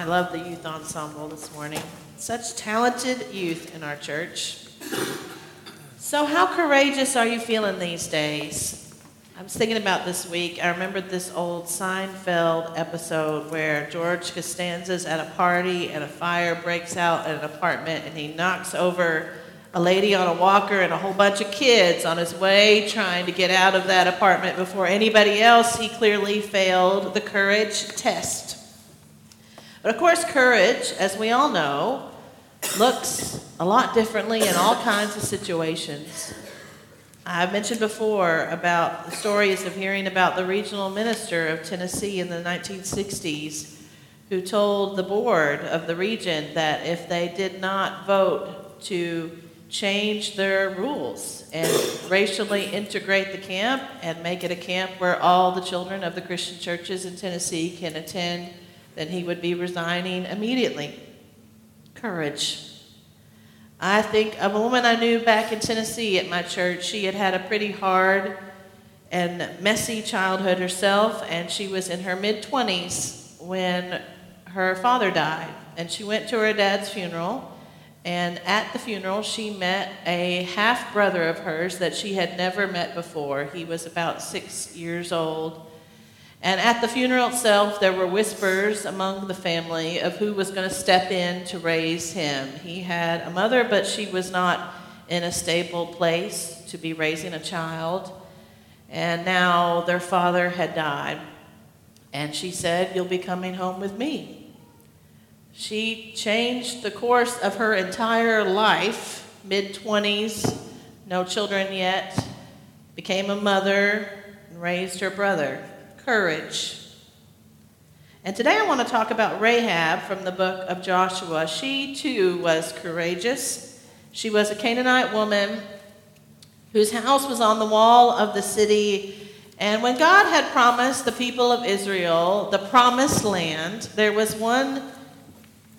I love the youth ensemble this morning. Such talented youth in our church. So, how courageous are you feeling these days? I was thinking about this week. I remembered this old Seinfeld episode where George Costanza's at a party and a fire breaks out in an apartment and he knocks over a lady on a walker and a whole bunch of kids on his way trying to get out of that apartment before anybody else. He clearly failed the courage test. But of course, courage, as we all know, looks a lot differently in all kinds of situations. I've mentioned before about the stories of hearing about the regional minister of Tennessee in the 1960s who told the board of the region that if they did not vote to change their rules and racially integrate the camp and make it a camp where all the children of the Christian churches in Tennessee can attend then he would be resigning immediately. Courage. I think of a woman I knew back in Tennessee at my church. She had had a pretty hard and messy childhood herself, and she was in her mid 20s when her father died. And she went to her dad's funeral, and at the funeral, she met a half brother of hers that she had never met before. He was about six years old and at the funeral itself, there were whispers among the family of who was going to step in to raise him. He had a mother, but she was not in a stable place to be raising a child. And now their father had died. And she said, You'll be coming home with me. She changed the course of her entire life, mid 20s, no children yet, became a mother, and raised her brother courage. And today I want to talk about Rahab from the book of Joshua. She too was courageous. She was a Canaanite woman whose house was on the wall of the city. And when God had promised the people of Israel the promised land, there was one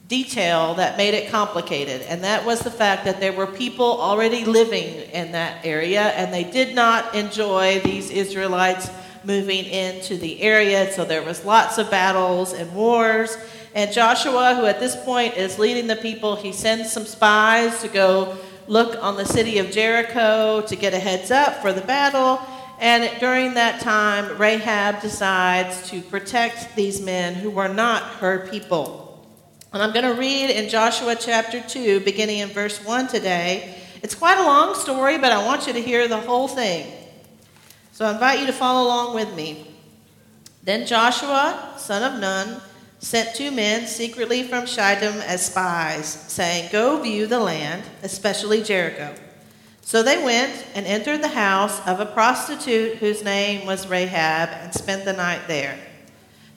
detail that made it complicated, and that was the fact that there were people already living in that area, and they did not enjoy these Israelites moving into the area. So there was lots of battles and wars. And Joshua, who at this point is leading the people, he sends some spies to go look on the city of Jericho to get a heads up for the battle. And during that time, Rahab decides to protect these men who were not her people. And I'm going to read in Joshua chapter 2, beginning in verse 1 today. It's quite a long story, but I want you to hear the whole thing. So I invite you to follow along with me. Then Joshua, son of Nun, sent two men secretly from Shittim as spies, saying, Go view the land, especially Jericho. So they went and entered the house of a prostitute whose name was Rahab and spent the night there.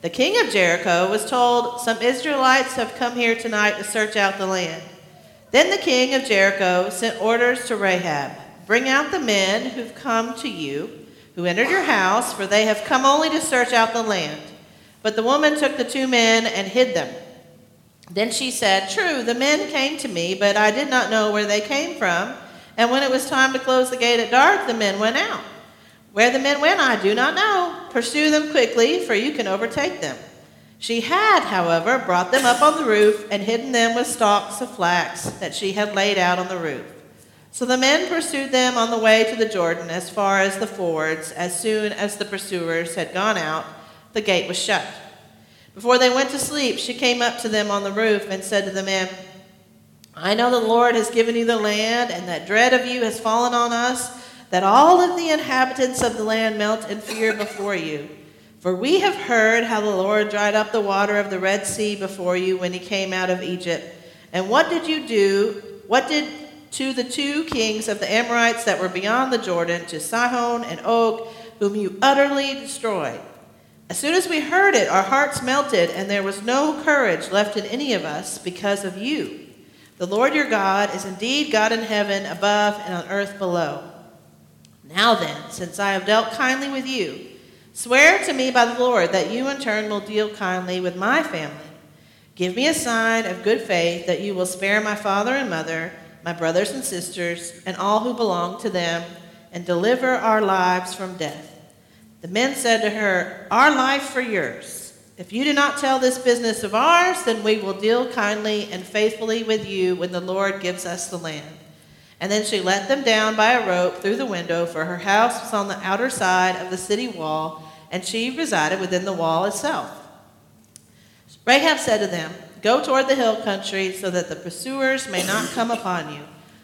The king of Jericho was told, Some Israelites have come here tonight to search out the land. Then the king of Jericho sent orders to Rahab Bring out the men who've come to you who entered your house, for they have come only to search out the land. But the woman took the two men and hid them. Then she said, True, the men came to me, but I did not know where they came from. And when it was time to close the gate at dark, the men went out. Where the men went, I do not know. Pursue them quickly, for you can overtake them. She had, however, brought them up on the roof and hidden them with stalks of flax that she had laid out on the roof. So the men pursued them on the way to the Jordan as far as the fords. As soon as the pursuers had gone out, the gate was shut. Before they went to sleep, she came up to them on the roof and said to the men, I know the Lord has given you the land, and that dread of you has fallen on us, that all of the inhabitants of the land melt in fear before you. For we have heard how the Lord dried up the water of the Red Sea before you when he came out of Egypt. And what did you do? What did to the two kings of the Amorites that were beyond the Jordan, to Sihon and Og, whom you utterly destroyed. As soon as we heard it, our hearts melted, and there was no courage left in any of us because of you. The Lord your God is indeed God in heaven above and on earth below. Now then, since I have dealt kindly with you, swear to me by the Lord that you in turn will deal kindly with my family. Give me a sign of good faith that you will spare my father and mother, my brothers and sisters, and all who belong to them, and deliver our lives from death. The men said to her, Our life for yours. If you do not tell this business of ours, then we will deal kindly and faithfully with you when the Lord gives us the land. And then she let them down by a rope through the window, for her house was on the outer side of the city wall, and she resided within the wall itself. Rahab said to them, Go toward the hill country, so that the pursuers may not come upon you.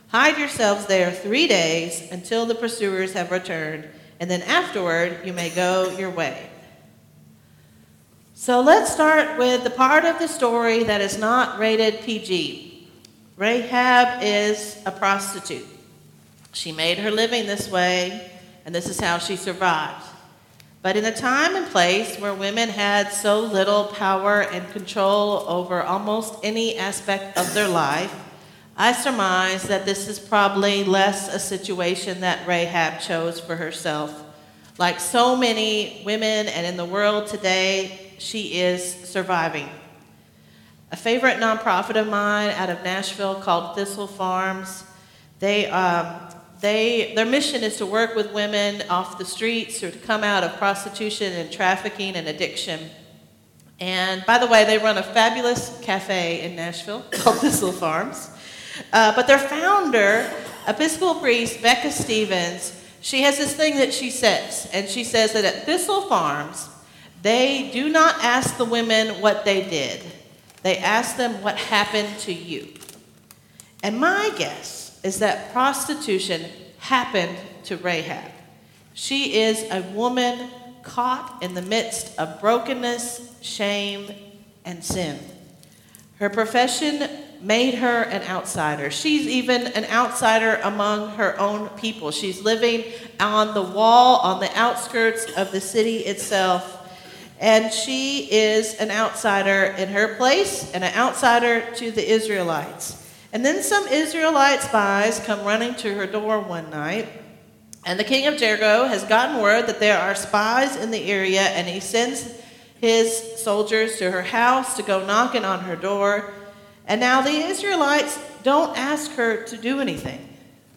Hide yourselves there three days until the pursuers have returned and then afterward you may go your way. So let's start with the part of the story that is not rated PG. Rahab is a prostitute. She made her living this way, and this is how she survived. But in a time and place where women had so little power and control over almost any aspect of their life, I surmise that this is probably less a situation that Rahab chose for herself. Like so many women and in the world today, she is surviving. A favorite nonprofit of mine out of Nashville called Thistle Farms, they, um, they, their mission is to work with women off the streets or to come out of prostitution and trafficking and addiction. And by the way, they run a fabulous cafe in Nashville called Thistle Farms. Uh, but their founder, Episcopal priest Becca Stevens, she has this thing that she says, and she says that at Thistle Farms, they do not ask the women what they did. They ask them what happened to you. And my guess is that prostitution happened to Rahab. She is a woman caught in the midst of brokenness, shame, and sin. Her profession made her an outsider. She's even an outsider among her own people. She's living on the wall, on the outskirts of the city itself. And she is an outsider in her place and an outsider to the Israelites. And then some Israelite spies come running to her door one night. And the king of Jericho has gotten word that there are spies in the area, and he sends his soldiers to her house to go knocking on her door. And now the Israelites don't ask her to do anything.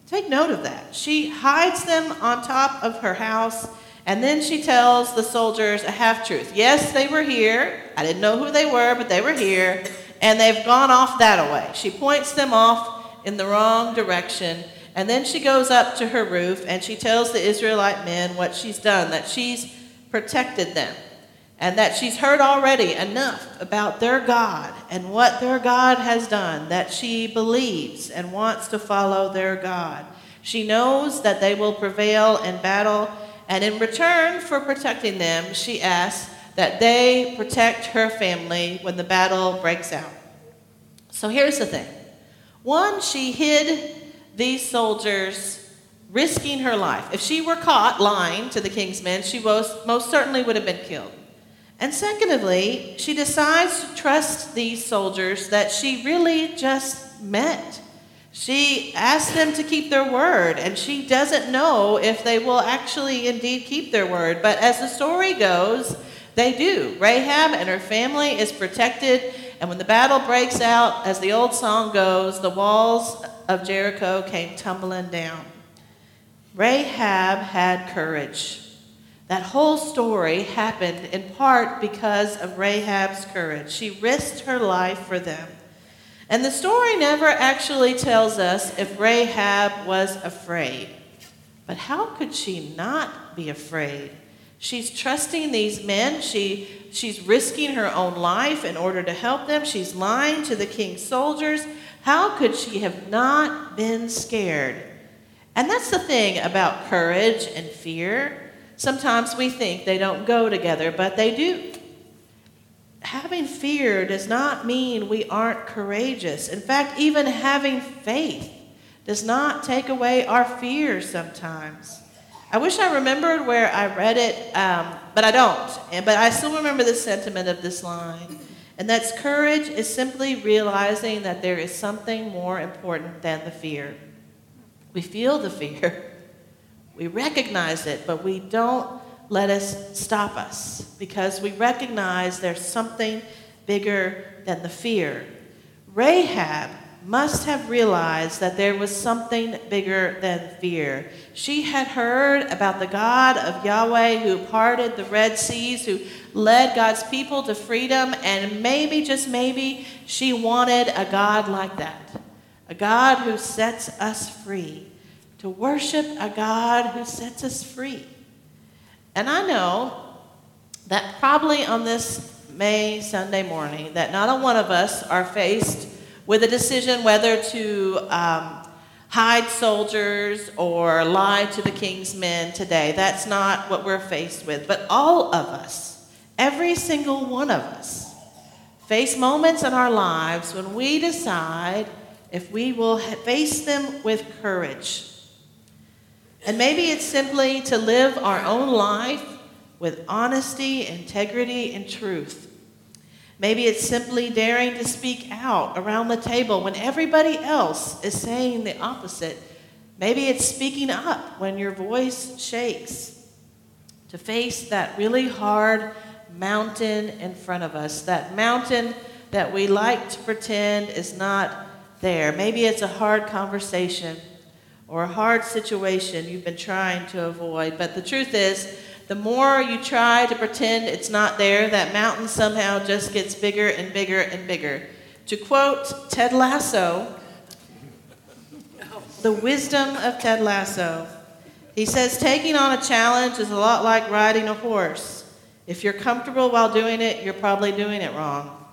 Take note of that. She hides them on top of her house, and then she tells the soldiers a half truth. Yes, they were here. I didn't know who they were, but they were here, and they've gone off that way. She points them off in the wrong direction, and then she goes up to her roof and she tells the Israelite men what she's done, that she's protected them and that she's heard already enough about their God and what their God has done that she believes and wants to follow their God. She knows that they will prevail in battle, and in return for protecting them, she asks that they protect her family when the battle breaks out. So here's the thing one, she hid these soldiers risking her life. If she were caught lying to the king's men, she most, most certainly would have been killed. And secondly, she decides to trust these soldiers that she really just met. She asks them to keep their word, and she doesn't know if they will actually indeed keep their word. But as the story goes, they do. Rahab and her family is protected, and when the battle breaks out, as the old song goes, the walls of Jericho came tumbling down. Rahab had courage. That whole story happened in part because of Rahab's courage. She risked her life for them. And the story never actually tells us if Rahab was afraid. But how could she not be afraid? She's trusting these men. She, she's risking her own life in order to help them. She's lying to the king's soldiers. How could she have not been scared? And that's the thing about courage and fear. Sometimes we think they don't go together, but they do. Having fear does not mean we aren't courageous. In fact, even having faith does not take away our fear sometimes. I wish I remembered where I read it, um, but I don't. And, but I still remember the sentiment of this line. And that's courage is simply realizing that there is something more important than the fear. We feel the fear, we recognize it, but we don't let us stop us because we recognize there's something bigger than the fear. Rahab must have realized that there was something bigger than fear. She had heard about the God of Yahweh who parted the Red Seas, who led God's people to freedom, and maybe, just maybe, she wanted a God like that. A God who sets us free. To worship a God who sets us free. And I know that probably on this May Sunday morning, that not a one of us are faced with a decision whether to um, hide soldiers or lie to the king's men today. That's not what we're faced with. But all of us, every single one of us, face moments in our lives when we decide if we will face them with courage. And maybe it's simply to live our own life with honesty, integrity, and truth. Maybe it's simply daring to speak out around the table when everybody else is saying the opposite. Maybe it's speaking up when your voice shakes. To face that really hard mountain in front of us, that mountain that we like to pretend is not there. Maybe it's a hard conversation or a hard situation you've been trying to avoid. But the truth is, the more you try to pretend it's not there, that mountain somehow just gets bigger and bigger and bigger. To quote Ted Lasso, the wisdom of Ted Lasso, he says, taking on a challenge is a lot like riding a horse. If you're comfortable while doing it, you're probably doing it wrong.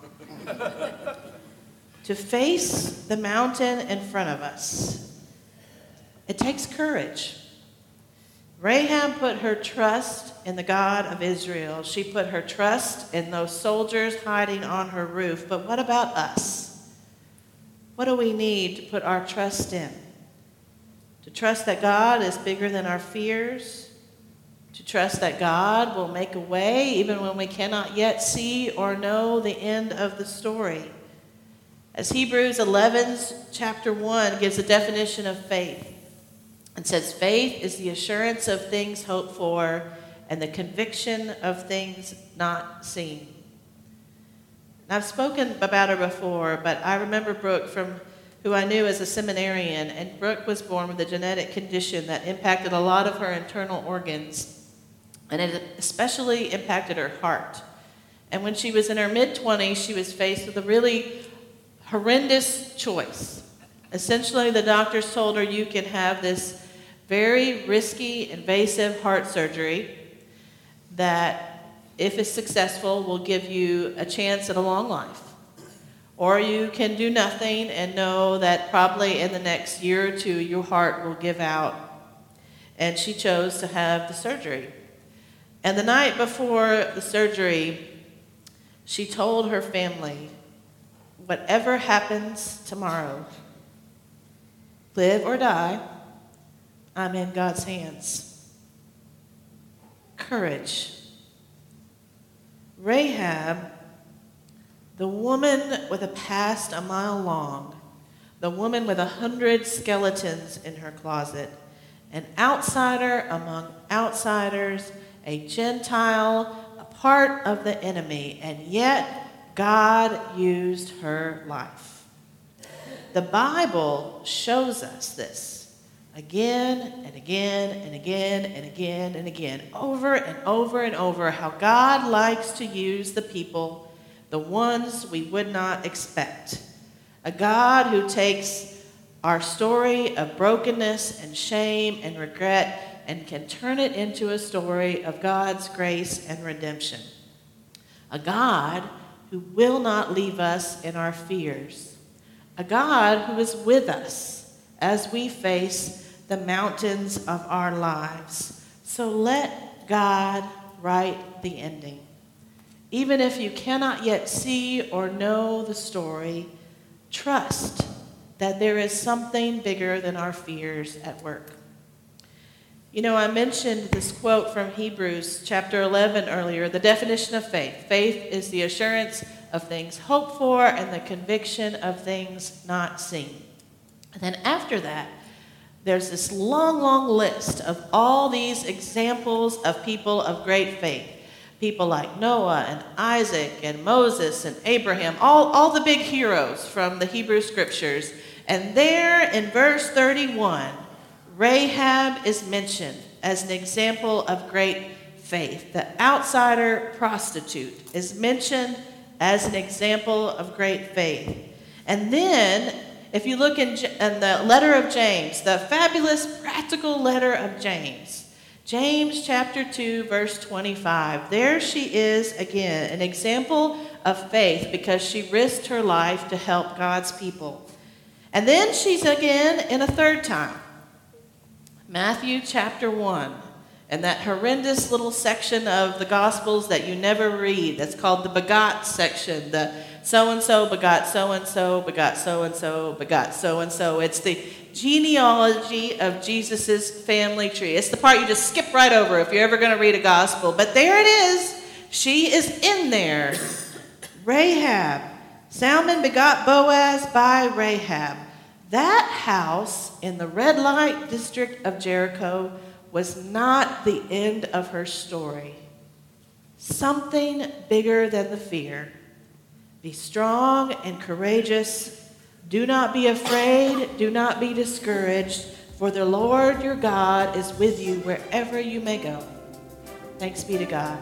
to face the mountain in front of us, it takes courage. Rahab put her trust in the God of Israel. She put her trust in those soldiers hiding on her roof. But what about us? What do we need to put our trust in? To trust that God is bigger than our fears? To trust that God will make a way even when we cannot yet see or know the end of the story? As Hebrews 11, chapter 1, gives a definition of faith. It says, faith is the assurance of things hoped for and the conviction of things not seen. And I've spoken about her before, but I remember Brooke from who I knew as a seminarian, and Brooke was born with a genetic condition that impacted a lot of her internal organs, and it especially impacted her heart. And when she was in her mid 20s, she was faced with a really horrendous choice. Essentially, the doctors told her you can have this very risky, invasive heart surgery that, if it's successful, will give you a chance at a long life. Or you can do nothing and know that probably in the next year or two your heart will give out. And she chose to have the surgery. And the night before the surgery, she told her family, Whatever happens tomorrow, live or die, I'm in God's hands. Courage. Rahab, the woman with a past a mile long, the woman with a hundred skeletons in her closet, an outsider among outsiders, a Gentile, a part of the enemy, and yet God used her life. The Bible shows us this again and again and again and again and again, over and over and over, how God likes to use the people, the ones we would not expect. A God who takes our story of brokenness and shame and regret and can turn it into a story of God's grace and redemption. A God who will not leave us in our fears. A God who is with us as we face the mountains of our lives. So let God write the ending. Even if you cannot yet see or know the story, trust that there is something bigger than our fears at work. You know, I mentioned this quote from Hebrews chapter 11 earlier the definition of faith. Faith is the assurance of things hoped for and the conviction of things not seen. And then after that, there's this long, long list of all these examples of people of great faith. People like Noah and Isaac and Moses and Abraham, all, all the big heroes from the Hebrew scriptures. And there in verse 31, Rahab is mentioned as an example of great faith. The outsider prostitute is mentioned as an example of great faith. And then, if you look in, in the letter of James, the fabulous practical letter of James, James chapter 2, verse 25, there she is again, an example of faith because she risked her life to help God's people. And then she's again in a third time. Matthew chapter 1, and that horrendous little section of the Gospels that you never read. That's called the begot section. The so and so begot so and so, begot so and so, begot so and so. It's the genealogy of Jesus' family tree. It's the part you just skip right over if you're ever going to read a Gospel. But there it is. She is in there. Rahab. Salmon begot Boaz by Rahab. That house in the red light district of Jericho was not the end of her story. Something bigger than the fear. Be strong and courageous. Do not be afraid. Do not be discouraged. For the Lord your God is with you wherever you may go. Thanks be to God.